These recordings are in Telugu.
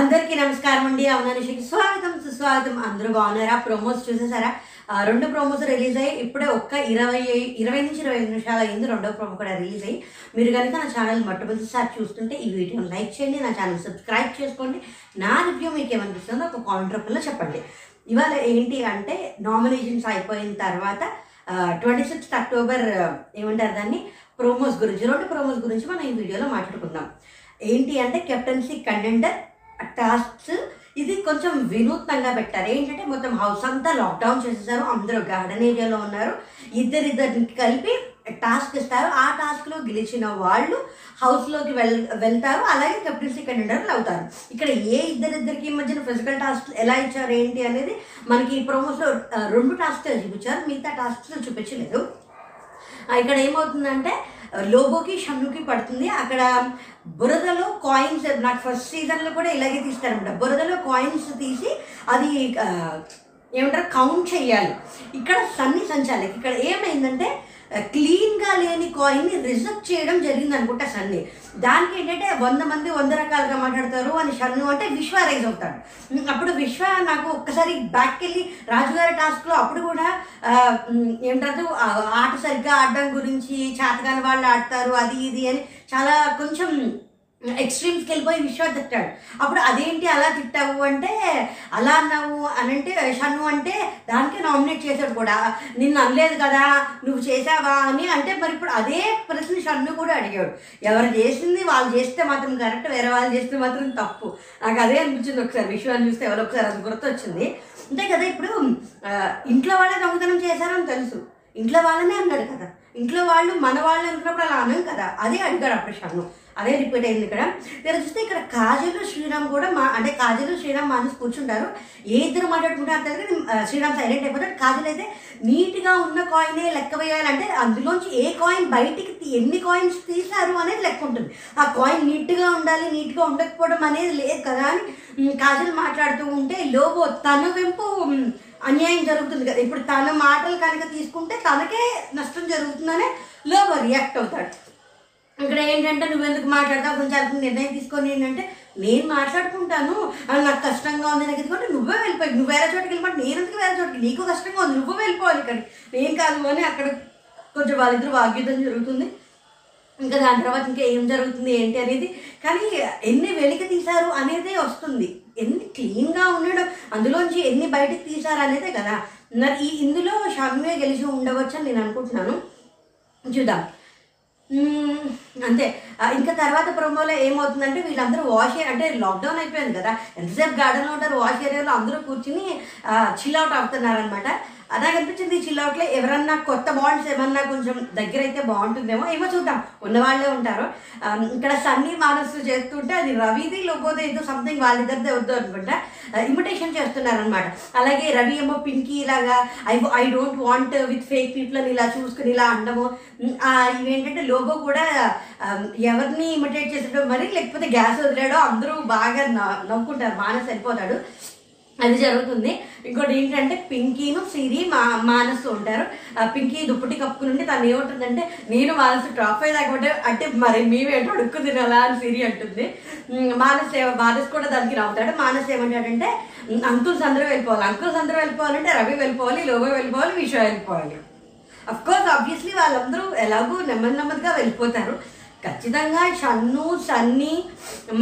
అందరికీ నమస్కారం అండి. అవునానుషికి స్వాగతం సుస్వాగతం. అందరూ బాగున్నారా? ప్రోమోస్ చూసేసారా? రెండు ప్రోమోస్ రిలీజ్ అయ్యి ఇప్పుడే ఒక్క ఇరవై ఇరవై నుంచి ఇరవై ఐదు నిమిషాలు అయింది. రెండో ప్రోమో కూడా రిలీజ్ అయ్యి మీరు కనుక నా ఛానల్ మొట్టమొదటిసారి చూస్తుంటే ఈ వీడియోని లైక్ చేయండి నా ఛానల్ సబ్స్క్రైబ్ చేసుకోండి. నా రివ్యూ మీకు ఏమనిపిస్తుందో ఒక కామెంట్ రూపంలో చెప్పండి. ఇవాళ ఏంటి అంటే నామినేషన్స్ అయిపోయిన తర్వాత ట్వంటీ సిక్స్త్ అక్టోబర్ ఏమంటారు దాన్ని? ప్రోమోస్ గురించి రెండు ప్రోమోస్ గురించి మనం ఈ వీడియోలో మాట్లాడుకుందాం. ఏంటి అంటే కెప్టెన్సీ కంటెండర్ టాస్క్స్ ఇది కొంచెం వినూత్నంగా పెట్టారు. ఏంటంటే మొత్తం హౌస్ అంతా లాక్డౌన్ చేసేసారు. అందరూ గార్డెన్ ఏరియాలో ఉన్నారు. ఇద్దరిద్దరికి కలిపి టాస్క్ ఇస్తారు. ఆ టాస్క్లో గెలిచిన వాళ్ళు హౌస్లోకి వెళ్ వెళ్తారు. అలాగే కెప్టెన్సీ కంటెండర్లు అవుతారు. ఇక్కడ ఏ ఇద్దరిద్దరికి మధ్యన ఫిజికల్ టాస్క్ ఎలా ఇచ్చారు ఏంటి అనేది మనకి ఈ ప్రోమోస్లో రెండు టాస్క్లు చూపించారు. మిగతా టాస్క్స్ చూపించలేదు. ఇక్కడ ఏమవుతుందంటే లోబోకి షన్నుకి పడుతుంది. అక్కడ బురదలో కాయిన్స్ నాకు ఫస్ట్ సీజన్లో కూడా ఇలాగే తీస్తారనమాట బురదలో కాయిన్స్ తీసి అది ఏమంటారు కౌంట్ చేయాలి ఇక్కడ సన్ని సంచాలకి ఇక్కడ ఏమైందంటే క్లీన్గా లేని కాయిన్ని రిజెక్ట్ చేయడం జరిగింది అనుకుంటా సన్ని. దానికి ఏంటంటే వంద మంది వంద రకాలుగా మాట్లాడతారు అని షన్ను అంటే విశ్వ రైజ్ అవుతాడు. అప్పుడు విశ్వ నాకు ఒక్కసారి బ్యాక్ వెళ్ళి రాజుగారి టాస్క్లో అప్పుడు కూడా ఆ, ఆట సరిగ్గా ఆడడం గురించి చేతగాని వాళ్ళు ఆడతారు అది ఇది అని చాలా కొంచెం ఎక్స్ట్రీమ్స్కి వెళ్ళిపోయి విశ్వ తిట్టాడు. అప్పుడు అదేంటి అలా తిట్టావు అంటే అలా అన్నావు అని అంటే షన్ను అంటే దానికే నామినేట్ చేశాడు కూడా. నిన్ను అనలేదు కదా నువ్వు చేసావా అని అంటే మరి ఇప్పుడు అదే ప్రశ్న షన్ను కూడా అడిగాడు. ఎవరు చేసింది వాళ్ళు చేస్తే మాత్రం కరెక్ట్ వేరే వాళ్ళు చేస్తే మాత్రం తప్పు. నాకు అదే అనిపించింది ఒకసారి. విశ్వాన్ని చూస్తే ఎవరో ఒకసారి అది గుర్తొచ్చింది. అంతే కదా ఇప్పుడు ఇంట్లో వాళ్ళే దొంగతనం చేశారని తెలుసు. ఇంట్లో వాళ్ళనే అన్నాడు కదా. ఇంట్లో వాళ్ళు మన వాళ్ళు అనుకున్నప్పుడు అలా అనం కదా. అదే అడిగాడు అప్పుడు షన్ను. అదే రిపీట్ అయింది ఇక్కడ. ఇక్కడ చూస్తే ఇక్కడ కాజల్ శ్రీరామ్ కూడా మా అంటే కాజల్ శ్రీరామ్ మానేసి కూర్చుంటారు. ఏ ఇద్దరు మాట్లాడుకుంటారు తెలియదు కానీ, శ్రీరామ్ సైలెంట్ అయిపోతాడు. కాజల్ అయితే నీట్గా ఉన్న కాయినే లెక్క వేయాలంటే అందులోంచి ఏ కాయిన్ బయటికి ఎన్ని కాయిన్స్ తీశారు అనేది లెక్క ఉంటుంది. ఆ కాయిన్ నీట్గా ఉండాలి నీట్గా ఉండకపోవడం అనేది లేదు కదా అని కాజల్ మాట్లాడుతూ ఉంటే లోబో తన వెంపు అన్యాయం జరుగుతుంది కదా. ఇప్పుడు తన మాటలు కనుక తీసుకుంటే తనకే నష్టం జరుగుతుందనే లోబో రియాక్ట్ అవుతాడు. ఇక్కడ ఏంటంటే నువ్వెందుకు మాట్లాడతావు? కొంచెం అల్ప నిర్ణయం తీసుకొని ఏంటంటే నేను మాట్లాడుకుంటాను. నాకు కష్టంగా ఉంది నాకు ఎందుకంటే నువ్వే వెళ్ళిపోయి నువ్వు వేరే చోటుకి వెళ్ళిపోయి నేను ఎందుకు వేరే చోటుకి? నీకు కష్టంగా ఉంది నువ్వు వెళ్ళిపోవాలి ఇక్కడ నేను కాదు అని అక్కడ కొంచెం వాళ్ళిద్దరు వాగ్యుద్ధం జరుగుతుంది. ఇంకా దాని తర్వాత ఇంకా ఏం జరుగుతుంది ఏంటి అనేది. కానీ ఎన్ని వెలికి తీశారు అనేదే వస్తుంది. ఎన్ని క్లీన్గా ఉండడం అందులోంచి ఎన్ని బయటకు తీశారు అనేదే కదా. మరి ఈ ఇందులో షమ్మే గెలిచి ఉండవచ్చు అని నేను అనుకుంటున్నాను. చూద్దాం. అంతే. ఇంకా తర్వాత ప్రోమోలో ఏమవుతుందంటే వీళ్ళందరూ వాష్ అంటే లాక్డౌన్ అయిపోయింది కదా. ఎంతసేపు గార్డెన్లో ఉంటారు వాష్ ఏరియాలో అందరూ కూర్చుని చిల్ అవుట్ అవుతున్నారనమాట నాకు అనిపించింది చిల్ అవుట్లో ఎవరన్నా కొత్త బాండ్స్ ఏమన్నా కొంచెం దగ్గర అయితే బాగుంటుందేమో ఏమో చూద్దాం. ఉన్నవాళ్ళే ఉంటారు. ఇక్కడ సన్నీ మానసు చేస్తుంటే అది రవిది లేకపోతే ఏదో సంథింగ్ వాళ్ళిద్దరిదే వద్దు అనుకుంటా. ఇమిటేషన్ చేస్తున్నారనమాట అలాగే రవి ఏమో పింకీ ఇలాగా I I don't want with fake people అని ఇలా చూసుకుని ఇలా అండము ఇవేంటంటే లోగో కూడా ఎవరిని ఇమిటేట్ చేసేటో మరి లేకపోతే గ్యాస్ వదిలేడో అందరూ బాగా నవ్వుకుంటారు. మానస్ వెళ్ళిపోతాడు అది జరుగుతుంది. ఇంకోటి ఏంటంటే పింకీను సిరి మా మానసు ఉంటారు ఆ పింకీ దుప్పటి కప్పుకుని తను ఏమంటుందంటే నేను మానసు ట్రాఫీ లేకపోతే అంటే మరి మేమేంటో అడుక్కు తినాలా? అని సిరి అంటుంది. ఉమ్, మానస్ మానస్ కూడా దానికి రావుతాడు. మానస్ ఏమంటాడంటే ఉమ్, అంకుల్స్ అందరూ వెళ్ళిపోవాలి. అంకుల్స్ అందరూ వెళ్ళిపోవాలంటే రవి వెళ్ళిపోవాలి లోబో వెళ్ళిపోవాలి విశ్వ వెళ్ళిపోవాలి. అఫ్ కోర్స్ ఆబ్వియస్లీ వాళ్ళందరూ ఎలాగో నెమ్మది నెమ్మదిగా వెళ్ళిపోతారు. ఖచ్చితంగా షన్ను సన్ని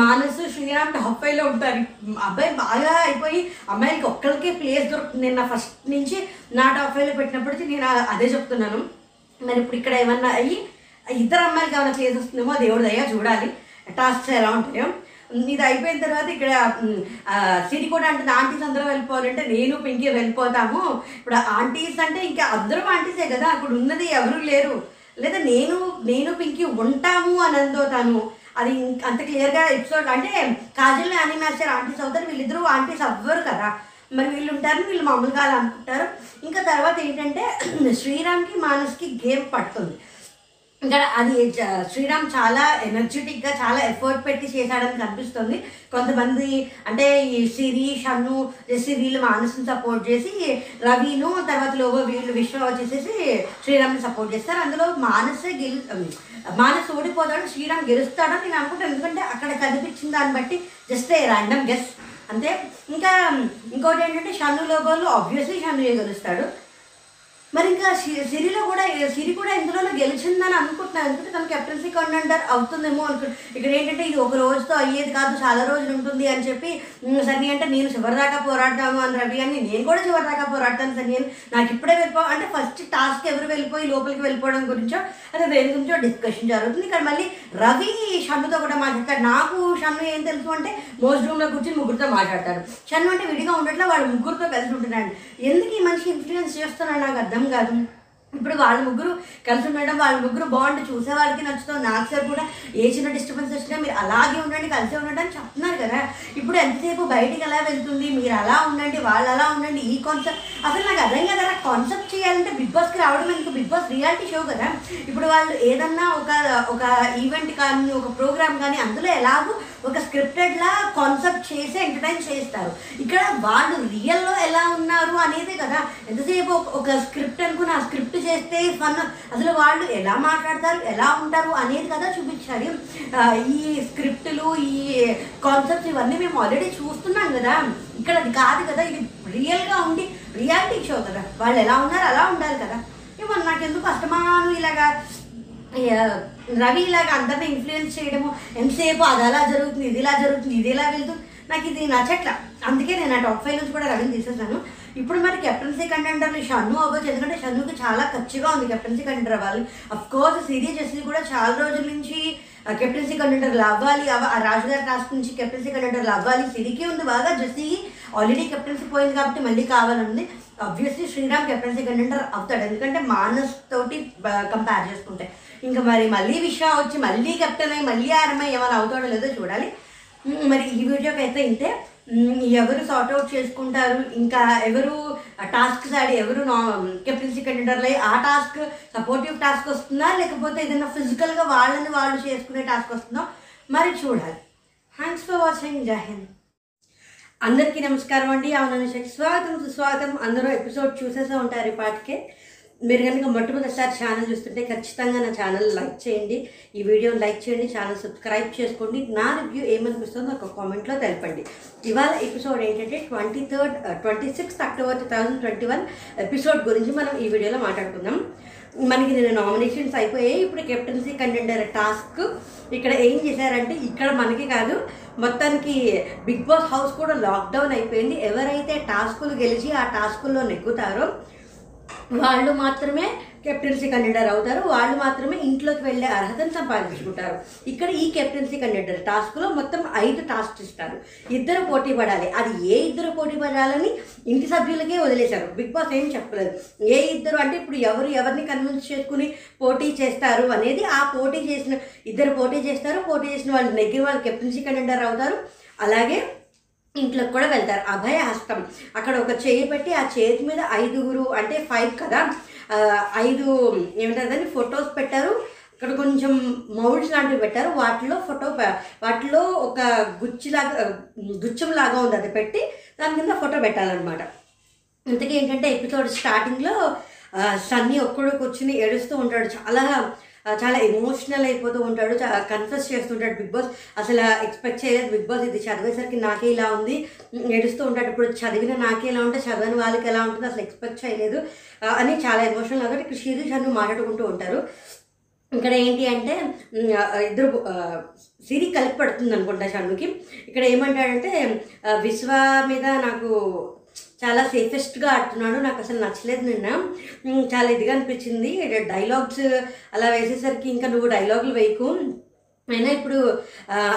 మానసు శ్రీరామ్ టాప్ ఫైవ్లో ఉంటారు. అబ్బాయి బాగా అయిపోయి అమ్మాయిలకి ఒక్కరికే ప్లేస్ దొరుకుతుంది. నేను నా ఫస్ట్ నుంచి నా టాప్ ఫైవ్లో పెట్టినప్పటికీ నేను అదే చెప్తున్నాను. మరి ఇప్పుడు ఇక్కడ ఏమన్నా అయ్యి ఇద్దరు అమ్మాయిలకి ఏమైనా ప్లేస్ వస్తుందేమో దేవుడి దయ చూడాలి. టాస్క్స్ ఎలా ఉంటాయో. ఇది అయిపోయిన తర్వాత ఇక్కడ ఉమ్, సిరి కూడా అంటే ఆంటీస్ అందరూ వెళ్ళిపోవాలంటే నేను పింకీ వెళ్ళిపోతాము. ఇప్పుడు ఆంటీస్ అంటే ఇంకా అందరూ ఆంటీసే కదా. అక్కడ ఉన్నది ఎవరు లేరు. లేదా నేను నేను పింకి ఉంటాము అని అందో అది అంత క్లియర్గా ఎపిసోడ్ అంటే కాజల్ యానీ మాస్టర్ ఆంటీస్ అవుతారు వీళ్ళిద్దరూ ఆంటీస్ అవ్వరు కదా. మరి వీళ్ళు ఉంటారు వీళ్ళు మామూలుగా అనుకుంటారు. ఇంకా తర్వాత ఏంటంటే శ్రీరామ్కి మానస్కి గేమ్ పడుతుంది ఇంకా అది శ్రీరామ్ చాలా ఎనర్జెటిక్గా చాలా ఎఫర్ట్ పెట్టి చేశాడని కనిపిస్తుంది. కొంతమంది అంటే ఈ సిరి షన్ను చేసి వీళ్ళు మానసుని సపోర్ట్ చేసి రవిను తర్వాత లోగో వీళ్ళు విశ్వ వచ్చేసేసి శ్రీరామ్ని సపోర్ట్ చేస్తారు. అందులో మానసే గెలు మానస్ ఓడిపోతాడు శ్రీరామ్ గెలుస్తాడని నేను అనుకుంటాను. ఎందుకంటే అక్కడ కనిపించిన దాన్ని బట్టి జస్ట్ ర్యాండమ్ గెస్ అంతే. ఇంకా ఇంకోటి ఏంటంటే షన్ను లోగోలు ఆబ్వియస్లీ షన్నుయే గెలుస్తాడు. మరి ఇంకా సి- సిరిలో కూడా సిరి కూడా ఇందులో గెలిచిందని అనుకుంటున్నాను ఎందుకంటే తన కెప్టెన్సీ కంటెండర్ అవుతుందేమో అనుకుంటు ఇక్కడ ఏంటంటే ఇది ఒక రోజుతో అయ్యేది కాదు చాలా రోజులు ఉంటుంది అని చెప్పి "ఉమ్, సన్నీ అంటే నేను చివరిదాకా పోరాడతాను అని రవి అని నేను కూడా చివరిదాకా పోరాడతాను సన్నీ అని నాకు ఇప్పుడే వెళ్ళిపో అంటే ఫస్ట్ టాస్క్ ఎవరు వెళ్ళిపోయి లోపలికి వెళ్ళిపోవడం గురించో అదే దేని గురించో డిస్కషన్ జరుగుతుంది. ఇక్కడ మళ్ళీ రవి షన్నుతో కూడా మాట్లాడతాడు. నాకు షన్ను ఏం తెలుసు అంటే మోస్ట్ రూమ్లో కూర్చొని ముగ్గురితో మాట్లాడతాడు. షన్ను అంటే విడిగా ఉండట్లా వాళ్ళు ముగ్గురితో కలిసి ఉంటున్నాడు. ఎందుకు ఈ మనిషి ఇన్ఫ్లుయెన్స్ చేస్తున్నాడు నాకు అర్థం కాదు. ఇప్పుడు వాళ్ళ ముగ్గురు కలిసి ఉండడం వాళ్ళ ముగ్గురు బాగుంటుంది చూసే వాళ్ళకి నచ్చుతుంది నాకు సార్ కూడా ఏ చిన్న డిస్టర్బెన్స్ వచ్చినా మీరు అలాగే ఉండండి కలిసి ఉండండి అని చెప్తున్నారు కదా. ఇప్పుడు ఎంతసేపు బయటికి ఎలా వెళ్తుంది? మీరు అలా ఉండండి వాళ్ళు అలా ఉండండి ఈ కాన్సెప్ట్ అసలు నాకు అర్థం కదా కాన్సెప్ట్ చేయాలంటే బిగ్ బాస్కి రావడం ఎందుకు? బిగ్ బాస్ రియాలిటీ షో కదా. ఇప్పుడు వాళ్ళు ఏదన్నా ఒక ఒక ఈవెంట్ కానీ ఒక ప్రోగ్రామ్ కానీ అందులో ఎలాగో ఒక స్క్రిప్టెడ్ లా కాన్సెప్ట్ చేసి ఎంటర్టైన్ చేస్తారు. ఇక్కడ వాళ్ళు రియల్లో ఎలా ఉన్నారు అనేదే కదా. ఎంతసేపు ఒక- స్క్రిప్ట్ అనుకుని ఆ స్క్రిప్ట్ చేస్తే ఫన్ అసలు వాళ్ళు ఎలా మాట్లాడతారు ఎలా ఉంటారు అనేది కదా చూపించాలి. ఈ స్క్రిప్టులు ఈ కాన్సెప్ట్స్ ఇవన్నీ మేము ఆల్రెడీ చూస్తున్నాం కదా. ఇక్కడ అది కాదు కదా ఇది రియల్గా ఉండి రియాలిటీ షో కదా. వాళ్ళు ఎలా ఉన్నారు అలా ఉండాలి కదా. ఇవ్వ నాకెందుకు కష్టమాను ఇలాగా రవి ఇలాగా అందరిని ఇన్ఫ్లుయెన్స్ చేయడము ఎంతసేపు అది అలా జరుగుతుంది ఇది ఇలా జరుగుతుంది ఇది ఇలా వెళ్తుంది నాకు ఇది నచ్చట్ల. అందుకే నేను ఆ టాప్ ఫైవ్ నుంచి కూడా రవిని తీసేసాను. ఇప్పుడు మరి కెప్టెన్సీ కంటెండర్లు షన్ను అవ్వచ్చు ఎందుకంటే షన్నుకి చాలా ఖర్చుగా ఉంది కెప్టెన్సీ కంటెండర్ అవ్వాలి. అఫ్ కోర్స్ సిరీస్ చేసి కూడా చాలా రోజుల నుంచి కెప్టెన్సీ కంటెండర్లు అవ్వాలి. అవ- ఆ రాజుగారి టాస్క్ నుంచి కెప్టెన్సీ కంటెండర్లు అవ్వాలి. సిరికి ఉంది బాగా జెస్సీ ఆల్రెడీ కెప్టెన్సీ పోయింది కాబట్టి మళ్ళీ కావాలనుంది. అబ్వియస్లీ శ్రీరామ్ కెప్టెన్సీ కంటెండర్ అవుతాడు ఎందుకంటే మానస్ తోటి కంపేర్ చేసుకుంటే. ఇంకా మరి మళ్ళీ విశ్వ వచ్చి మళ్ళీ కెప్టెన్ అయ్యి మళ్ళీ ఆర్మై ఏమైనా అవుతాడో లేదో చూడాలి. మరి ఈ వీడియోకి అయితే ఇంతే. ఎవరు సార్ట్ అవుట్ చేసుకుంటారు? ఇంకా ఎవరు టాస్క్స్ ఆడి ఎవరు నా కెప్టెన్సీ కంటెండర్లు అయ్యి ఆ టాస్క్ సపోర్టివ్ టాస్క్ వస్తుందా? లేకపోతే ఏదైనా ఫిజికల్గా వాళ్ళని వాళ్ళు చేసుకునే టాస్క్ వస్తుందో? మరి చూడాలి. థ్యాంక్స్ ఫర్ వాచింగ్ జై హింద్ అందరికీ నమస్కారం అండి. అవునని స్వాగతం సుస్వాగతం. అందరూ ఎపిసోడ్ చూసేసే ఉంటారు ఈ పాటికే. మీరు కనుక మొట్టమొదటిసారి ఛానల్ చూస్తుంటే ఖచ్చితంగా నా ఛానల్ లైక్ చేయండి. ఈ వీడియో లైక్ చేయండి ఛానల్ సబ్స్క్రైబ్ చేసుకోండి. నా రివ్యూ ఏమనిపిస్తుందో ఒక కామెంట్లో తెలపండి. ఇవాళ ఎపిసోడ్ ఏంటంటే twenty third twenty sixth October two thousand twenty one episode గురించి మనం ఈ వీడియోలో మాట్లాడుకుందాం. మనకి నేను నామినేషన్స్ అయిపోయాయి. ఇప్పుడు కెప్టెన్సీ కంటెండర్ టాస్క్ ఇక్కడ ఏం చేశారంటే ఇక్కడ మనకి కాదు మొత్తానికి బిగ్ బాస్ హౌస్ కూడా లాక్డౌన్ అయిపోయింది. ఎవరైతే టాస్కులు గెలిచి ఆ టాస్కుల్లో నెగ్గుతారో వాళ్ళు మాత్రమే కెప్టెన్సీ కండిడర్ అవుతారు. వాళ్ళు మాత్రమే ఇంట్లోకి వెళ్ళే అర్హతను సంపాదించుకుంటారు. ఇక్కడ ఈ కెప్టెన్సీ కండిడర్ టాస్క్లో మొత్తం ఐదు టాస్క్ ఇస్తారు. ఇద్దరు పోటీ పడాలి. అది ఏ ఇద్దరు పోటీ పడాలని ఇంటి సభ్యులకే వదిలేశారు. బిగ్ బాస్ ఏం చెప్పలేదు. ఏ ఇద్దరు అంటే ఇప్పుడు ఎవరు ఎవరిని కన్విన్స్ చేసుకుని పోటీ చేస్తారు అనేది ఆ పోటీ చేసిన ఇద్దరు పోటీ చేస్తారు. పోటీ చేసిన వాళ్ళు దగ్గర వాళ్ళు కెప్టెన్సీ కండిడర్ అవుతారు. అలాగే ఇంట్లోకి కూడా వెళ్తారు. అభయ హస్తం. అక్కడ ఒక చేయి పెట్టి ఆ చేతి మీద ఐదుగురు అంటే ఫైవ్ కదా? ఐదు ఏమంటారు ఫొటోస్ పెట్టారు. ఇక్కడ కొంచెం మౌల్డ్స్ లాంటివి పెట్టారు. వాటిలో ఫోటో వాటిలో ఒక గుచ్చిలాగా గుచ్చం లాగా ఉంది. అది పెట్టి దాని కింద ఫోటో పెట్టాలన్నమాట. ఇంతకీ ఏంటంటే ఎపిసోడ్ స్టార్టింగ్లో సన్నీ ఒక్కడు కూర్చుని ఏడుస్తూ ఉంటాడు. చాలా చాలా ఎమోషనల్ అయిపోతూ ఉంటాడు చాలా కన్ఫ్యూస్ చేస్తుంటాడు బిగ్ బాస్. అసలు ఎక్స్పెక్ట్ చేయలేదు బిగ్ బాస్ ఇది. చదివేసరికి నాకే ఇలా ఉంది. ఏడుస్తూ ఉంటాడు. ఇప్పుడు చదివిన నాకే ఎలా ఉంటే చదవని వాళ్ళకి ఎలా ఉంటుంది అసలు ఎక్స్పెక్ట్ చేయలేదు. అని చాలా ఎమోషనల్ అవుతాడు ఇక్కడ శిరీష్ అన్ను మాట్లాడుకుంటూ ఉంటారు. ఇక్కడ ఏంటి అంటే ఇద్దరు సిరి కలిపి పడుతుంది అనుకుంటా షన్నుకి ఇక్కడ ఏమంటాడంటే విశ్వ మీద నాకు చాలా సేఫెస్ట్గా ఆడుతున్నాడు. నాకు అసలు నచ్చలేదు నిన్న. చాలా ఇదిగా అనిపించింది. డైలాగ్స్ అలా వేసేసరికి ఇంకా నువ్వు డైలాగులు వేయకు. అయినా ఇప్పుడు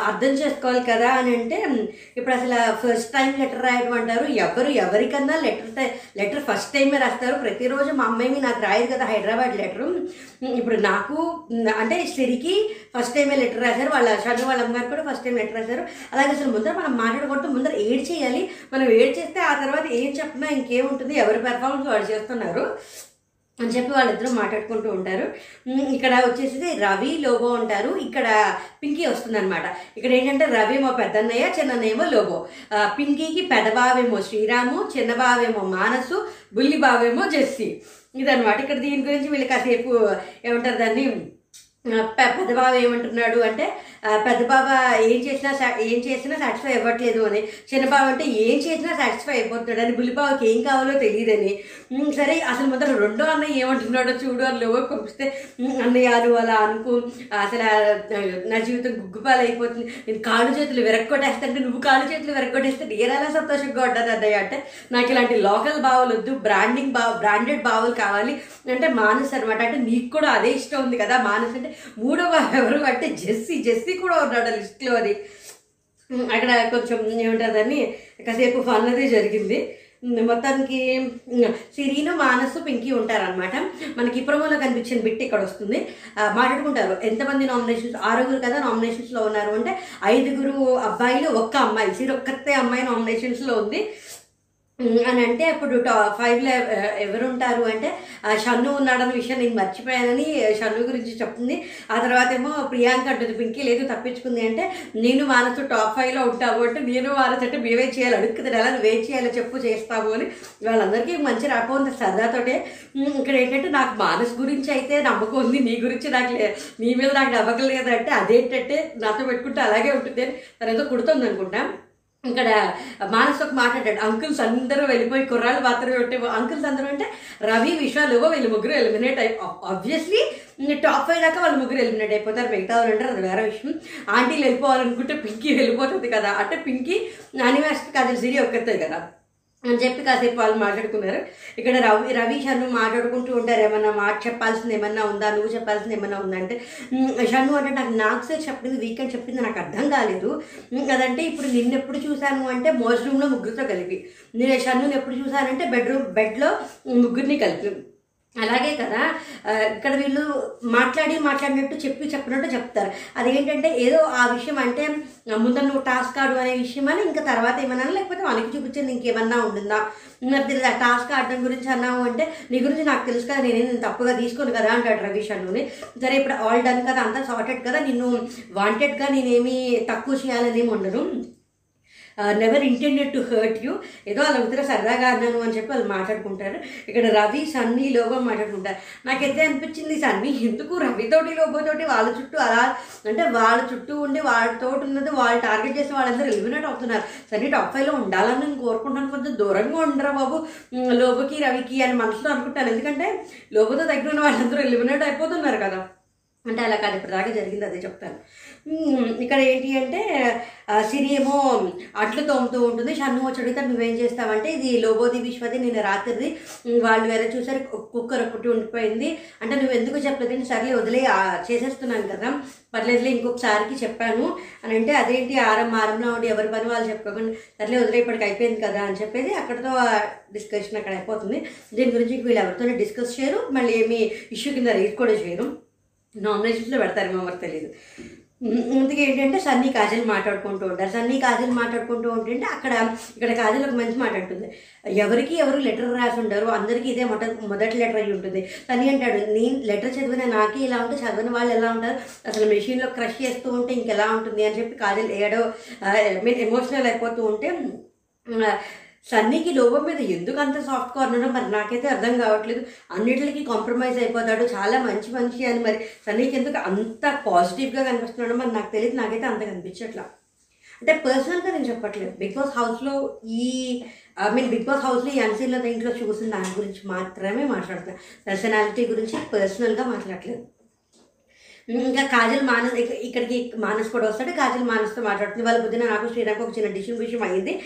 అర్థం చేసుకోవాలి కదా అని అంటే ఇప్పుడు అసలు ఫస్ట్ టైం లెటర్ రాయడం అంటారు ఎవరు ఎవరికన్నా లెటర్ లెటర్ ఫస్ట్ టైమే రాస్తారు. ప్రతిరోజు మా అమ్మాయి నాకు రాయదు కదా హైదరాబాద్ లెటరు ఇప్పుడు నాకు అంటే సిరికి ఫస్ట్ టైమే లెటర్ రాశారు. వాళ్ళ షన్ను వాళ్ళ అమ్మగారు కూడా ఫస్ట్ టైం లెటర్ రాశారు. అలాగే అసలు ముందర మనం మాట్లాడుకుంటూ ముందర ఏడ్ చేయాలి మనం ఏడ్ చేస్తే ఆ తర్వాత ఏం చెప్పినా ఇంకేముంటుంది? ఎవరి పెర్ఫార్మెన్స్ వాళ్ళు చేస్తున్నారు? అని చెప్పి వాళ్ళిద్దరూ మాట్లాడుకుంటూ ఉంటారు. ఇక్కడ వచ్చేసి రవి లోబో ఉంటారు ఇక్కడ పింకీ వస్తుందన్నమాట. ఇక్కడ ఏంటంటే రవి ఏమో పెద్దన్నయ్య చిన్నన్నయ్యేమో లోబో. పింకీకి పెదబావేమో శ్రీరాము చిన్నబావేమో మానసు బుల్లి బావేమో జెస్సీ. ఇదనమాట ఇక్కడ దీని గురించి వీళ్ళు కాసేపు ఏమంటారు దాన్ని? పెద్ద బావ ఏమంటున్నాడు అంటే పెద్ద బావ ఏం చేసినా ఏం చేసినా సాటిస్ఫై అవ్వట్లేదు అని. చిన్న అంటే ఏం చేసినా సాటిస్ఫై అయిపోతున్నాడు అని బుల్లిబాబుకి ఏం కావాలో తెలియదని. సరే అసలు మొదట రెండో అన్నయ్య ఏమంటున్నాడో చూడు అని లోపలికి పంపిస్తే అన్నయ్యాలు అలా అనుకో అసలు నా జీవితం గుగ్గుపాలు అయిపోతుంది నేను కాళ్ళు చేతులు విరక్కొట్టేస్తాంటే నువ్వు కాళ్ళు చేతులు విరక్కొట్టేస్తే నేను ఎలా సంతోషంగా ఉంటాను అన్నయ్య అంటే నాకు ఇలాంటి లోకల్ బావులు వద్దు బ్రాండింగ్ బావ బ్రాండెడ్ బావులు కావాలి అంటే మానస్ అనమాట అంటే నీకు కూడా అదే ఇష్టం ఉంది కదా మానస్ అంటే మూడవ ఎవరు అంటే జెస్సీ జెస్సీ కూడా ఉన్నాడు లిస్ట్లో అది అక్కడ కొంచెం ఏమంటుందని కాసేపు ఫన్ అది జరిగింది. మొత్తానికి సిరీను మానసు పింకీ ఉంటారనమాట మనకి ఈ ప్రోమోలో కనిపించిన బిట్ ఇక్కడ వస్తుంది. మాట్లాడుకుంటారు ఎంతమంది నామినేషన్స్ ఆరుగురు కదా నామినేషన్స్లో ఉన్నారు అంటే ఐదుగురు అబ్బాయిలు ఒక్క అమ్మాయి సిరి ఒక్కతే అమ్మాయి నామినేషన్స్లో ఉంది. అని అంటే అప్పుడు టా ఫైవ్లో ఎవరు ఉంటారు అంటే ఆ షన్ను ఉన్నాడన్న విషయం నేను మర్చిపోయానని షన్ను గురించి చెప్తుంది. ఆ తర్వాత ఏమో ప్రియాంక అంటుంది పింకీ లేదు తప్పించుకుంది. అంటే నేను మానసు టాప్ ఫైవ్లో ఉంటావు అంటే నేను మానసు అంటే మేమే చేయాలి అడుక్కుతుంది ఎలా నువ్వేం చేయాలో చెప్పు చేస్తాము అని వాళ్ళందరికీ మంచి రాకపోతుంది ఉంది సరదాతోటే. ఇక్కడ ఏంటంటే నాకు మానస్ గురించి అయితే నమ్మకం ఉంది నీ గురించి నాకు లే నీ మీద నాకు నమ్మకం లేదంటే అదేంటంటే నాతో పెట్టుకుంటే అలాగే ఉంటుంది అని తనతో కుడుతుంది అనుకుంటాను ఇక్కడ మానస్ ఒక మాట్లాడాడు అంకుల్స్ అందరూ వెళ్ళిపోయి కుర్రాళ్ళు మాత్రమే ఉంటే అంకుల్స్ అందరూ అంటే రవి విశ్వాలు వీళ్ళు ముగ్గురు ఎలిమినేట్ అయి ఆబ్వియస్లీ టాప్ ఫైవ్ దాకా వాళ్ళు ముగ్గురు ఎలిమినేట్ అయిపోతారు. మిగతా వాళ్ళు అంటారు అది వేరే విషయం. ఆంటీలు వెళ్ళిపోవాలనుకుంటే పింకీ వెళ్ళిపోతుంది కదా. అంటే పింకీ అనిమాస్కి కాదు సిరి ఒక్కతే కదా. అని చెప్పి కాసేపు వాళ్ళు మాట్లాడుకున్నారు. ఇక్కడ రవి రవి షన్ను మాట్లాడుకుంటూ ఉంటారు. ఏమన్నా మాట చెప్పాల్సింది ఏమన్నా ఉందా? నువ్వు చెప్పాల్సింది ఏమన్నా ఉందా అంటే షన్ను అంటే నాకు నాకు సార్ చెప్పింది వీకెండ్ చెప్పింది నాకు అర్థం కాలేదు. అదంటే ఇప్పుడు నిన్నెప్పుడు చూశాను అంటే మోస్ట్ రూమ్లో ముగ్గురితో కలిపి. నేను షన్నుని ఎప్పుడు చూశానంటే బెడ్రూమ్ బెడ్లో ముగ్గురిని కలిపి. అలాగే కదా? ఇక్కడ వీళ్ళు మాట్లాడి మాట్లాడినట్టు చెప్పి చెప్పినట్టు చెప్తారు. అదేంటంటే ఏదో ఆ విషయం అంటే ముందర నువ్వు టాస్క్ ఆడు అనే విషయం అని ఇంకా తర్వాత ఏమన్నా లేకపోతే వాళ్ళకి చూపించింది ఇంకేమన్నా ఉంటుందా మరి తెలియదు ఆ టాస్క్ ఆడడం గురించి అన్నావు అంటే నీ గురించి నాకు తెలుసు కదా నేనే నేను తప్పుగా తీసుకోను కదా అంటాడు రవీష్ అన్నుని సరే ఇప్పుడు ఆల్ డన్ కదా అంతా సార్టెడ్ కదా నిన్ను వాంటెడ్గా నేనేమి తక్కువ చేయాలని ఉండను never intended to hurt you ఏదో వాళ్ళ ఉత్తర సరదాగా అన్నాను అని చెప్పి వాళ్ళు మాట్లాడుకుంటారు. ఇక్కడ రవి సన్నీ లోబో మాట్లాడుకుంటారు. నాకైతే అనిపించింది సన్నీ? ఎందుకు రవితోటి లోబోతోటి వాళ్ళ చుట్టూ అలా అంటే వాళ్ళ చుట్టూ ఉండి వాళ్ళతో ఉన్నది వాళ్ళు టార్గెట్ చేసి వాళ్ళందరూ ఎలిమినేట్ అవుతున్నారు. సన్నీ టాప్ ఫైవ్లో ఉండాలని నేను కోరుకుంటాను కొంచెం దూరంగా ఉండరా బాబు. లోబోకి రవికి అని మనసులో అనుకుంటాను. ఎందుకంటే లోబోతో దగ్గర ఉన్న వాళ్ళందరూ ఎలిమినేట్ అయిపోతున్నారు కదా. అంటే అలా కాదు ఇప్పటిదాకా దాకా జరిగింది అదే చెప్తాను. ఇక్కడ ఏంటి అంటే సిరి ఏమో అట్లు తోముతూ ఉంటుంది. షన్ను వచ్చి అడిగితే నువ్వేం చేస్తావంటే ఇది లోబోది విశ్వది నేను రాత్రిది వాళ్ళు వేరే చూసారు కుక్కర్ ఒకటి ఉండిపోయింది. అంటే నువ్వు ఎందుకు చెప్పలేదు? అంటే సర్లే వదిలే చేసేస్తున్నాను కదా. పర్లేదులే ఇంకొకసారికి చెప్పాను. అని అంటే అదేంటి ఆరం ఆరంలో ఉండి ఎవరి పని వాళ్ళు చెప్పుకోకుండా సర్లే వదిలే ఇప్పటికి అయిపోయింది కదా అని చెప్పేసి అక్కడతో డిస్కషన్ అక్కడ అయిపోతుంది. దీని గురించి వీళ్ళు ఎవరితోనే డిస్కస్ చేయరు మళ్ళీ ఏమి ఇష్యూ కింద రీడ్ కూడా చేయరు. నామినేషన్స్లో పెడతారేమో మరి తెలియదు ముందుగా ఏంటంటే సన్నీ కాజల్ మాట్లాడుకుంటూ ఉంటారు. సన్నీ కాజల్ మాట్లాడుకుంటూ ఉంటుంటే అక్కడ ఇక్కడ కాజల్ ఒక మంచి మాట ఉంటుంది ఎవరికి ఎవరు లెటర్ రాసి ఉండరు అందరికీ ఇదే మొట మొదటి లెటర్ అయ్యి ఉంటుంది. సన్నీ అంటాడు నేను లెటర్ చదివిన నాకే ఇలా ఉంటే చదివిన వాళ్ళు ఎలా ఉంటారు? అసలు మెషిన్లో క్రష్ చేస్తూ ఉంటే ఇంకెలా ఉంటుంది? అని చెప్పి కాజల్ ఏడో మీన్ ఎమోషనల్ అయిపోతూ ఉంటే సన్నీకి లోబో మీద ఎందుకు అంత సాఫ్ట్ కార్నర్ మరి నాకైతే అర్థం కావట్లేదు. అన్నిటికి కాంప్రమైజ్ అయిపోతాడు. చాలా మంచి మంచి అని మరి సన్నీకి ఎందుకు అంత పాజిటివ్గా కనిపిస్తున్నాడో మరి నాకు తెలియదు. నాకైతే అంత కనిపించట్లా. అంటే పర్సనల్గా నేను చెప్పట్లేదు. బిగ్ బాస్ హౌస్లో ఈ ఐ మీన్ బిగ్ బాస్ హౌస్లో ఈ అన్సీన్లో ఇంట్లో చూసిన దాని గురించి మాత్రమే మాట్లాడుతున్నాను పర్సనాలిటీ గురించి పర్సనల్గా మాట్లాడలేదు ఇంకా కాజల్ మానస్ ఇక్కడికి మానస్ కూడా వస్తాడు. కాజల్ మానస్తో మాట్లాడుతుంది. వాళ్ళ పొద్దున నాకు శ్రీరామ్ ఒక చిన్న డిషన్ విషయం అయింది.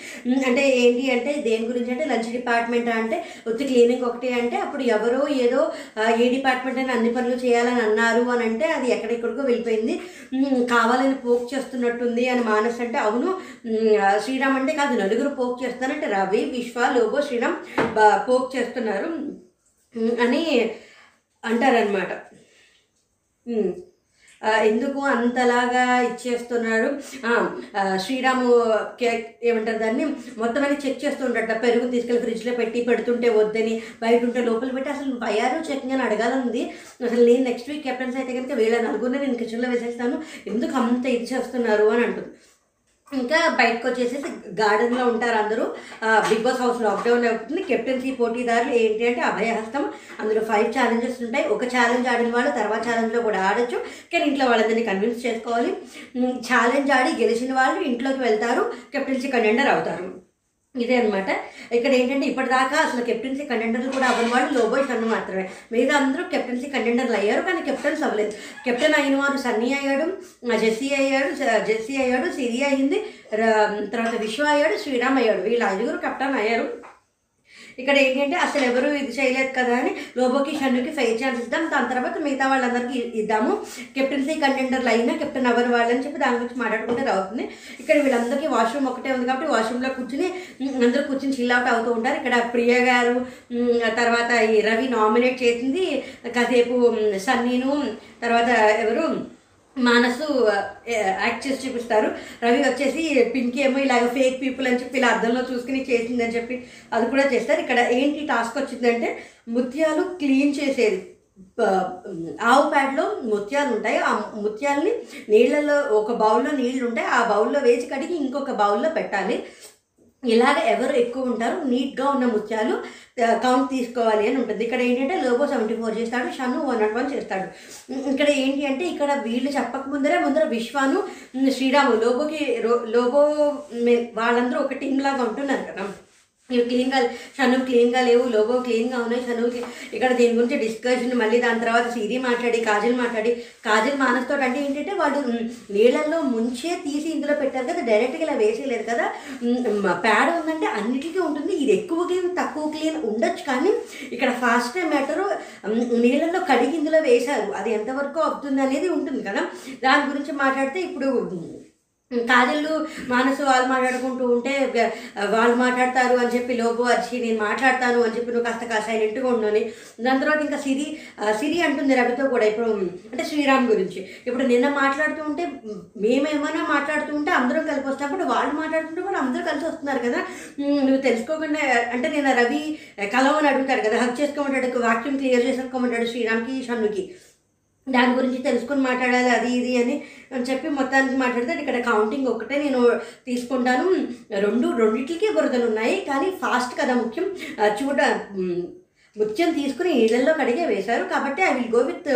అంటే ఏంటి అంటే దేని గురించి అంటే లంచ్ డిపార్ట్మెంట్ అంటే వచ్చి క్లీనింగ్ ఒకటి అంటే అప్పుడు ఎవరో ఏదో ఏ డిపార్ట్మెంట్ అని అన్ని పనులు చేయాలని అన్నారు అని అంటే అది ఎక్కడెక్కడికో వెళ్ళిపోయింది. కావాలని పోక్ చేస్తున్నట్టుంది అని మానస్ అంటే అవును. శ్రీరామ్ అంటే కాదు నలుగురు పోక్ చేస్తున్నారంటే రవి విశ్వ లోబో శ్రీరామ్ బా- పోక్ చేస్తున్నారు. అని అంటారనమాట ఉమ్. ఎందుకు అంతలాగా ఇచ్చేస్తున్నాడు? శ్రీరాము కే- ఏమంటారు దాన్ని? మొత్తం అన్ని చెక్ చేస్తుండట పెరుగు తీసుకెళ్ళి ఫ్రిడ్జ్లో పెట్టి పెడుతుంటే వద్దని బయట ఉంటే లోపల పెట్టి అసలు వయారు చెక్ అని అడగాలని అసలు నేను నెక్స్ట్ వీక్ కెప్టెన్స్ అయితే కనుక వీళ్ళ నలుగురిని నేను కిచెన్లో వేసేస్తాను. ఎందుకు అంత ఇది చేస్తున్నారు అని అంటుంది. ఇంకా బయటకు వచ్చేసేసి గార్డెన్లో ఉంటారు అందరూ. బిగ్ బాస్ హౌస్ లాక్డౌన్ అవుతుంది. కెప్టెన్సీ పోటీదారులు ఏంటి అంటే అభయహస్తం అందులో ఫైవ్ ఛాలెంజెస్ ఉంటాయి. ఒక ఛాలెంజ్ ఆడిన వాళ్ళు తర్వాత ఛాలెంజ్లో కూడా ఆడొచ్చు. కానీ ఇంట్లో వాళ్ళందరినీ కన్విన్స్ చేసుకోవాలి. ఛాలెంజ్ ఆడి గెలిచిన వాళ్ళు ఇంట్లోకి వెళ్తారు. కెప్టెన్సీ కంటెండర్ అవుతారు. ఇదే అనమాట ఇక్కడ ఏంటంటే ఇప్పటిదాకా అసలు కెప్టెన్సీ కంటెండర్లు కూడా అవ్వని వాళ్ళు లోబోయ్ షన్ను మాత్రమే. మిగతా అందరూ కెప్టెన్సీ కంటెండర్లు అయ్యారు కానీ కెప్టెన్స్ అవ్వలేదు. కెప్టెన్ అయిన వారు సన్నీ అయ్యాడు జెస్సీ అయ్యాడు జెస్సీ అయ్యాడు సిరి అయింది తర్వాత విశ్వ అయ్యాడు శ్రీరామ్ అయ్యాడు. వీళ్ళ ఐదుగురు కెప్టెన్ అయ్యారు. ఇక్కడ ఏంటంటే అసలు ఎవరు ఇది చేయలేదు కదా అని లోబోకి షన్నుకి ఫెయిర్ ఛాన్స్ ఇద్దాం. దాని తర్వాత మిగతా వాళ్ళందరికీ ఇద్దాము. కెప్టెన్సీ కంటెండర్లు అయినా కెప్టెన్ అవ్వని వాళ్ళని చెప్పి దాని గురించి మాట్లాడుకుంటే అవుతుంది ఇక్కడ వీళ్ళందరికీ వాష్రూమ్ ఒకటే ఉంది కాబట్టి వాష్రూమ్లో కూర్చుని అందరూ కూర్చుని చిల్ అవుట్ అవుతూ ఉంటారు. ఇక్కడ ప్రియ గారు తర్వాత ఈ రవి నామినేట్ చేసింది. కాసేపు సన్నీను తర్వాత ఎవరు? మానసు యాక్చర్స్ చూపిస్తారు. రవి వచ్చేసి పింకీ ఏమో ఇలాగ ఫేక్ పీపుల్ అని చెప్పి ఇలా అద్దంలో చూసుకుని చేసిందని చెప్పి అది కూడా చేస్తారు. ఇక్కడ ఏంటి టాస్క్ వచ్చిందంటే ముత్యాలు క్లీన్ చేసేది. ఆవు ప్యాడ్లో ముత్యాలు ఉంటాయి. ఆ ముత్యాలని నీళ్ళలో ఒక బౌల్లో నీళ్ళు ఉంటాయి ఆ బౌల్లో వేసి కడిగి ఇంకొక బౌల్లో పెట్టాలి. ఇలాగ ఎవరు ఎక్కువ ఉంటారు నీట్గా ఉన్న ముత్యాలు కౌంట్ తీసుకోవాలి అని ఉంటుంది. ఇక్కడ ఏంటంటే లోబో సెవెంటీ ఫోర్ చేస్తాడు షను వన్ నాట్ వన్ చేస్తాడు. ఇక్కడ ఏంటి అంటే ఇక్కడ వీళ్ళు చెప్పక ముందరే ముందర విశ్వాను శ్రీరాము లోబోకి లోబో వాళ్ళందరూ ఒక టీం లాగా ఉంటున్నారు కదా. ఇవి క్లీన్గా షనువు క్లీన్గా లేవు లోగో క్లీన్గా ఉన్నాయి షనువు ఇక్కడ దీని గురించి డిస్కషన్ మళ్ళీ దాని తర్వాత సిరి మాట్లాడి కాజల్ మాట్లాడి. కాజల్ మానస్తో అంటే ఏంటంటే వాళ్ళు నీళ్ళల్లో ముంచే తీసి ఇందులో పెట్టారు కదా డైరెక్ట్గా ఇలా వేసేయలేదు కదా. ప్యాడ్ ఉందంటే అన్నిటికీ ఉంటుంది. ఇది ఎక్కువ క్లీన్ తక్కువ క్లీన్ ఉండొచ్చు కానీ ఇక్కడ ఫాస్ట్ మ్యాటరు నీళ్ళల్లో కడిగి ఇందులో వేశారు. అది ఎంతవరకు అవుతుంది అనేది ఉంటుంది కదా. దాని గురించి మాట్లాడితే ఇప్పుడు కాజల్లు మానసు వాళ్ళు మాట్లాడుకుంటూ ఉంటే వాళ్ళు మాట్లాడతారు అని చెప్పి లోబో వచ్చి నేను మాట్లాడతాను అని చెప్పి నువ్వు కాస్త కాస్త సైలెంట్గా ఉండని. దాని తర్వాత ఇంకా సిరి సిరి అంటుంది రవితో కూడా ఇప్పుడు అంటే శ్రీరామ్ గురించి. ఇప్పుడు నిన్న మాట్లాడుతూ ఉంటే మేమేమైనా మాట్లాడుతూ ఉంటే అందరం కలిపి వస్తున్నప్పుడు వాళ్ళు మాట్లాడుతుంటే కూడా అందరూ కలిసి వస్తున్నారు కదా. నువ్వు తెలుసుకోకుండా అంటే నేను రవి కలవని అడుగుతారు కదా హక్ చేసుకోమంటాడు వాక్యూమ్ క్లియర్ చేసుకోమంటాడు శ్రీరామ్కి షన్నుకి. దాని గురించి తెలుసుకొని మాట్లాడాలి అది ఇది అని అని చెప్పి మొత్తానికి మాట్లాడితే ఇక్కడ కౌంటింగ్ ఒకటే నేను తీసుకుంటాను. రెండు రెండింటికి బురదలు ఉన్నాయి కానీ ఫాస్ట్ కదా ముఖ్యం. చూడ ముత్యం తీసుకుని నీళ్ళల్లో కడిగే వేశారు. కాబట్టి I will go with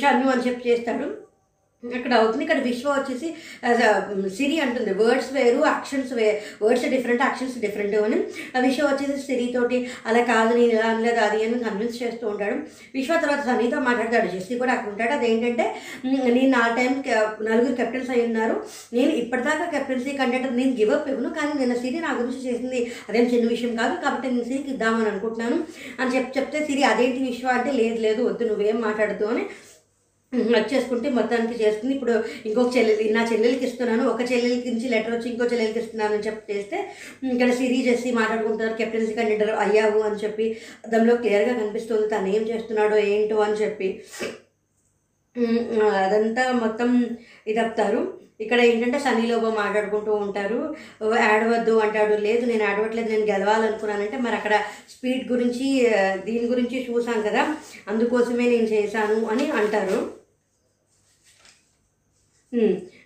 Shannu అని చెప్పి చేస్తాడు. ఇక్కడ అవుతుంది. ఇక్కడ విశ్వ వచ్చేసి um, సిరి అంటుంది. వర్డ్స్ వేరు యాక్షన్స్ వే వర్డ్స్ డిఫరెంట్ యాక్షన్స్ డిఫరెంట్ అని. విశ్వ వచ్చేసి సిరితోటి అలా కాదు నేను ఇలా అనలేదు అది అని కన్విన్స్ చేస్తూ ఉంటాడు. విశ్వ తర్వాత సనీతో మాట్లాడతాడు. జెస్సీ కూడా అక్కడ ఉంటాడు. అదేంటంటే నేను నా టైం నలుగురు కెప్టెన్స్ అయి ఉన్నారు. నేను ఇప్పటిదాకా కెప్టెన్సీ కంటెంటర్ నేను గివ్ అప్ ఇవ్వను కానీ నేను సిరి నా గురించి చేసింది. అదేం చిన్న విషయం కాదు కాబట్టి నేను సిరికి ఇద్దామని అనుకుంటున్నాను. అని చెప్ చెప్తే సిరి అదేంటి విశ్వ? అంటే లేదు లేదు వద్దు నువ్వేం మాట్లాడుతూ అని వచ్చేసుకుంటే మొత్తానికి చేస్తుంది ఇప్పుడు ఇంకొక చెల్లెలి నా చెల్లెలకి ఇస్తున్నాను. ఒక చెల్లెలకి నుంచి లెటర్ వచ్చి ఇంకో చెల్లెలకి ఇస్తున్నాను అని చెప్పి చేస్తే ఇక్కడ సిరీస్ చేసి మాట్లాడుకుంటున్నారు. కెప్టెన్సీ కండిడర్ అయ్యావు అని చెప్పి దానిలో క్లియర్గా కనిపిస్తుంది. తను ఏం చేస్తున్నాడో ఏంటో అని చెప్పి. అదంతా మొత్తం ఇదప్తారు. ఇక్కడ ఏంటంటే సనీలోబో మాట్లాడుకుంటూ ఉంటారు. ఓ, ఆడవద్దు అంటాడు. లేదు నేను ఆడవట్లేదు నేను గెలవాలనుకున్నానంటే మరి అక్కడ స్పీడ్ గురించి దీని గురించి చూసాం కదా. అందుకోసమే నేను చేశాను అని అంటారు.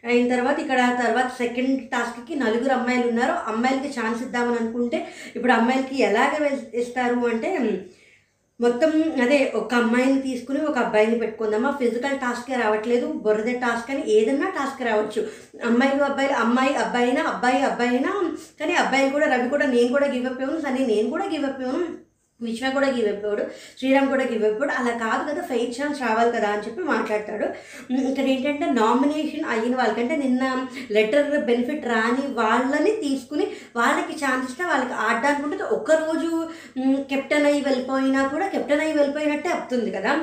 అయిన తర్వాత ఇక్కడ తర్వాత సెకండ్ టాస్క్కి నలుగురు అమ్మాయిలు ఉన్నారు. అమ్మాయిలకి ఛాన్స్ ఇద్దామని అనుకుంటే ఇప్పుడు అమ్మాయిలకి ఎలాగ ఇస్తారు అంటే మొత్తం అదే ఒక అమ్మాయిని తీసుకుని ఒక అబ్బాయిని పెట్టుకుందామా ఫిజికల్ టాస్కే రావట్లేదు బురద టాస్క్ అని ఏదన్నా టాస్క్ రావచ్చు. అమ్మాయిలు అబ్బాయిలు అమ్మాయి అబ్బాయినా అబ్బాయి అబ్బాయినా కానీ అబ్బాయిలు కూడా రవి కూడా నేను కూడా గివ్ అప్ అయ్యాను సరే నేను కూడా గివ్ అప్ అయ్యాను విశ్వ కూడా గివ్ అయిపోయాడు శ్రీరామ్ కూడా గివ్ అయిపోయాడు అలా కాదు కదా ఫైట్ ఛాన్స్ రావాలి కదా అని చెప్పి మాట్లాడతాడు. ఇక్కడ ఏంటంటే నామినేషన్ అయిన వాళ్ళకంటే నిన్న లెటర్ బెనిఫిట్ రాని వాళ్ళని తీసుకుని వాళ్ళకి ఛాన్స్ ఇస్తే వాళ్ళకి ఆడడానికి ఉంటుంది. ఒక్కరోజు కెప్టెన్ అయ్యి వెళ్ళిపోయినా కూడా కెప్టెన్ అయ్యి వెళ్ళిపోయినట్టే అవుతుంది కదా.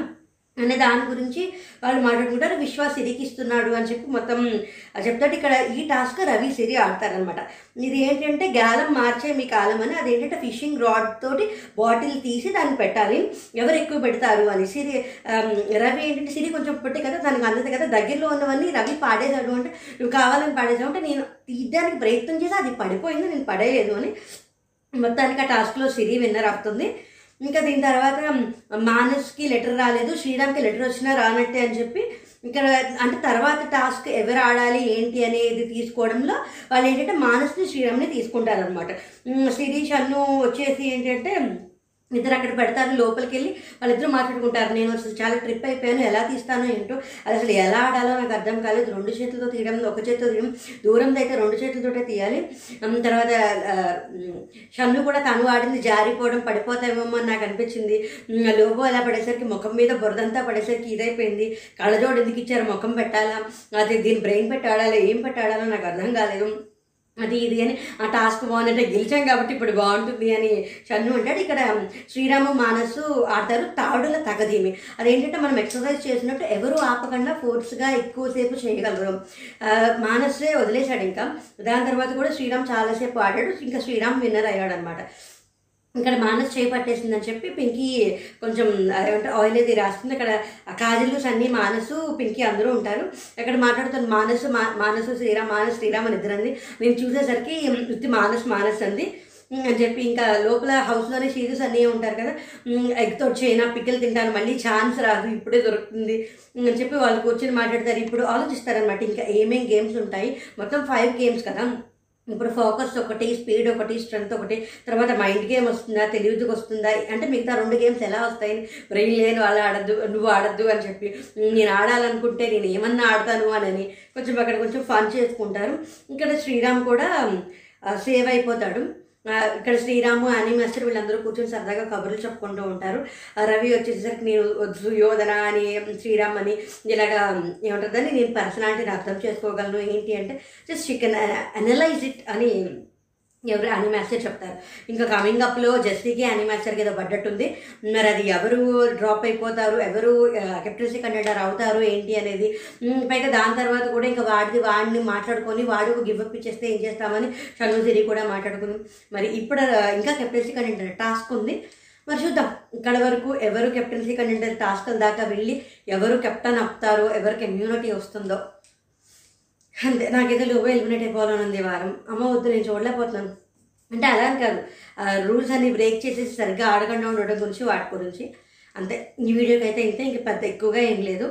అనే దాని గురించి వాళ్ళు మాట్లాడుకుంటారు. విశ్వాస్ సిరికి ఇస్తున్నాడు అని చెప్పి మొత్తం చెప్తాడు. ఇక్కడ ఈ టాస్క్ రవి సిరి ఆడతారనమాట ఇది ఏంటంటే గాలం మార్చే మీ కాలం అని అదేంటంటే ఫిషింగ్ రాడ్ తోటి బాటిల్ తీసి దాన్ని పెట్టాలి. ఎవరు ఎక్కువ పెడతారు అని. సిరి రవి ఏంటంటే సిరి కొంచెం పొట్టి కదా దానికి అందదు కదా. దగ్గరలో ఉన్నవన్నీ రవి పాడేశాడు అంటే నువ్వు కావాలని పాడేశావు అంటే నేను తీయడానికి ప్రయత్నం చేసి అది పడిపోయింది నేను పడేయలేదు అని మొత్తానికి ఆ టాస్క్లో సిరి విన్నర్ అవుతుంది. ఇంకా దీని తర్వాత మానస్కి లెటర్ రాలేదు శ్రీరామ్కి లెటర్ వచ్చినా రానట్టే అని చెప్పి ఇక్కడ అంటే తర్వాత టాస్క్ ఎవరు ఆడాలి ఏంటి అనేది తీసుకోవడంలో వాళ్ళు ఏంటంటే మానస్ని శ్రీరామ్ని తీసుకుంటారనమాట శిరీష్ అన్ను వచ్చేసి ఏంటంటే ఇద్దరు అక్కడ పెడతారు లోపలికి వెళ్ళి వాళ్ళిద్దరు మాట్లాడుకుంటారు. నేను అసలు చాలా ట్రిప్ అయిపోయాను ఎలా తీస్తానో ఏంటో అది అసలు ఎలా ఆడాలో నాకు అర్థం కాలేదు. రెండు చేతులతో తీయడం ఒక చేతితో తీయడం దూరంది అయితే రెండు చేతులతోటే తీయాలి. తర్వాత షన్ను కూడా తను ఆడింది జారిపోవడం పడిపోతామేమో అని నాకు అనిపించింది. ఉమ్, లోగో అలా పడేసరికి ముఖం మీద బురదంతా పడేసరికి ఇదైపోయింది. కళ్ళజోడు ఎందుకు ఇచ్చారు ముఖం పెట్టాలా? అది దీని బ్రెయిన్ పెట్టి ఆడాలా? ఏం పెట్టి ఆడాలో నాకు అర్థం కాలేదు. అది ఇది అని ఆ టాస్క్ బాగుందంటే గెలిచాం కాబట్టి ఇప్పుడు బాగుంటుంది అని చన్ను అంటాడు. ఇక్కడ శ్రీరాము మానసు ఆడతారు తాడుల తగదీమి. అదేంటంటే మనం ఎక్సర్సైజ్ చేసినట్టు ఎవరు ఆపకుండా ఫోర్స్గా ఎక్కువసేపు చేయగలరు. మానసే వదిలేశాడు ఇంకా. దాని తర్వాత కూడా శ్రీరామ్ చాలాసేపు ఆడాడు. ఇంకా శ్రీరామ్ విన్నర్ అయ్యాడు అనమాట ఇక్కడ మానస్ చేయి పట్టేసిందని చెప్పి పింకీ కొంచెం ఏమంటే ఆయిల్ అది రాస్తుంది అక్కడ కాజలు సన్నీ మానసు పింకీ అందరూ ఉంటారు. అక్కడ మాట్లాడుతున్న మానసు మా మానసు శ్రీరామ్ మానస్ శ్రీరామ్ అని ఇద్దరంది. నేను చూసేసరికి వృత్తి మానస్ మానస్ అంది. అని చెప్పి ఇంకా లోపల హౌస్లోనే షీజెస్ అన్నీ ఉంటారు కదా. ఎగ్తో చైనా పిక్కలు తింటాను మళ్ళీ ఛాన్స్ రాదు ఇప్పుడే దొరుకుతుంది. అని చెప్పి వాళ్ళు కూర్చొని మాట్లాడతారు. ఇప్పుడు ఆలోచిస్తారనమాట ఇంకా ఏమేం గేమ్స్ ఉంటాయి? మొత్తం ఫైవ్ గేమ్స్ కదా. ఇప్పుడు ఫోకస్ ఒకటి స్పీడ్ ఒకటి స్ట్రెంత్ ఒకటి తర్వాత మైండ్ గేమ్ వస్తుందా తెలివిదికి వస్తుందా? అంటే మిగతా రెండు గేమ్స్ ఎలా వస్తాయి బ్రెయిన్ లేని వాళ్ళు ఆడద్దు నువ్వు ఆడద్దు అని చెప్పి నేను ఆడాలనుకుంటే నేను ఏమన్నా ఆడతాను అని కొంచెం అక్కడ కొంచెం ఫన్ చేసుకుంటారు. ఇక్కడ శ్రీరామ్ కూడా సేవ్ అయిపోతాడు. ఇక్కడ శ్రీరాము అని మాస్టర్ వీళ్ళందరూ కూర్చొని సరదాగా కబుర్లు చెప్పుకుంటూ ఉంటారు. రవి వచ్చేసరికి నేను సుయోధన అని శ్రీరామ్ అని ఇలాగా ఏమంటుందని నేను పర్సనాలిటీని అర్థం చేసుకోగలను. ఏంటి అంటే just you can analyse it అని ఎవరు అనిమాస్టర్ చెప్తారు. ఇంకా కమింగ్ అప్లో జెస్సీకి అనిమాస్టర్కి ఏదో పడ్డట్టుంది. మరి అది ఎవరు డ్రాప్ అయిపోతారు? ఎవరు కెప్టెన్సీ కండక్టర్ అవుతారు? ఏంటి అనేది? పైగా దాని తర్వాత కూడా ఇంకా వాడిది వాడిని మాట్లాడుకొని వాడు గివ్ అప్ ఇచ్చేస్తే ఏం చేస్తామని షణ్ముసిరి కూడా మాట్లాడుకుని మరి ఇప్పుడు ఇంకా కెప్టెన్సీ కండక్టర్ టాస్క్ ఉంది. మరి చూద్దాం. ఇక్కడ వరకు ఎవరు కెప్టెన్సీ కండక్టర్ టాస్క్ దాకా వెళ్ళి ఎవరు కెప్టెన్ అవుతారో ఎవరికి ఇమ్యూనిటీ వస్తుందో. అంతే నాకైతే లోబో ఎలిమినేట్ అయిపోవాలని ఉంది ఈ వారం. అమ్మ వద్దు నేను చూడలేకపోతున్నాను. అంటే అలా అని కాదు. రూల్స్ అన్ని బ్రేక్ చేసేసి సరిగ్గా ఆడకుండా ఉండడం గురించి వాటి గురించి. అంతే. ఈ వీడియోకి అయితే ఇంతే ఇంక పెద్ద ఎక్కువగా ఏం లేదు.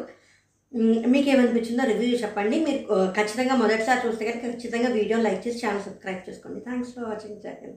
మీకు ఏమనిపించిందో రివ్యూ చెప్పండి. మీరు ఖచ్చితంగా మొదటిసారి చూస్తే కనుక ఖచ్చితంగా వీడియో లైక్ చేసి ఛానల్ సబ్స్క్రైబ్ చేసుకోండి. Thanks for watching second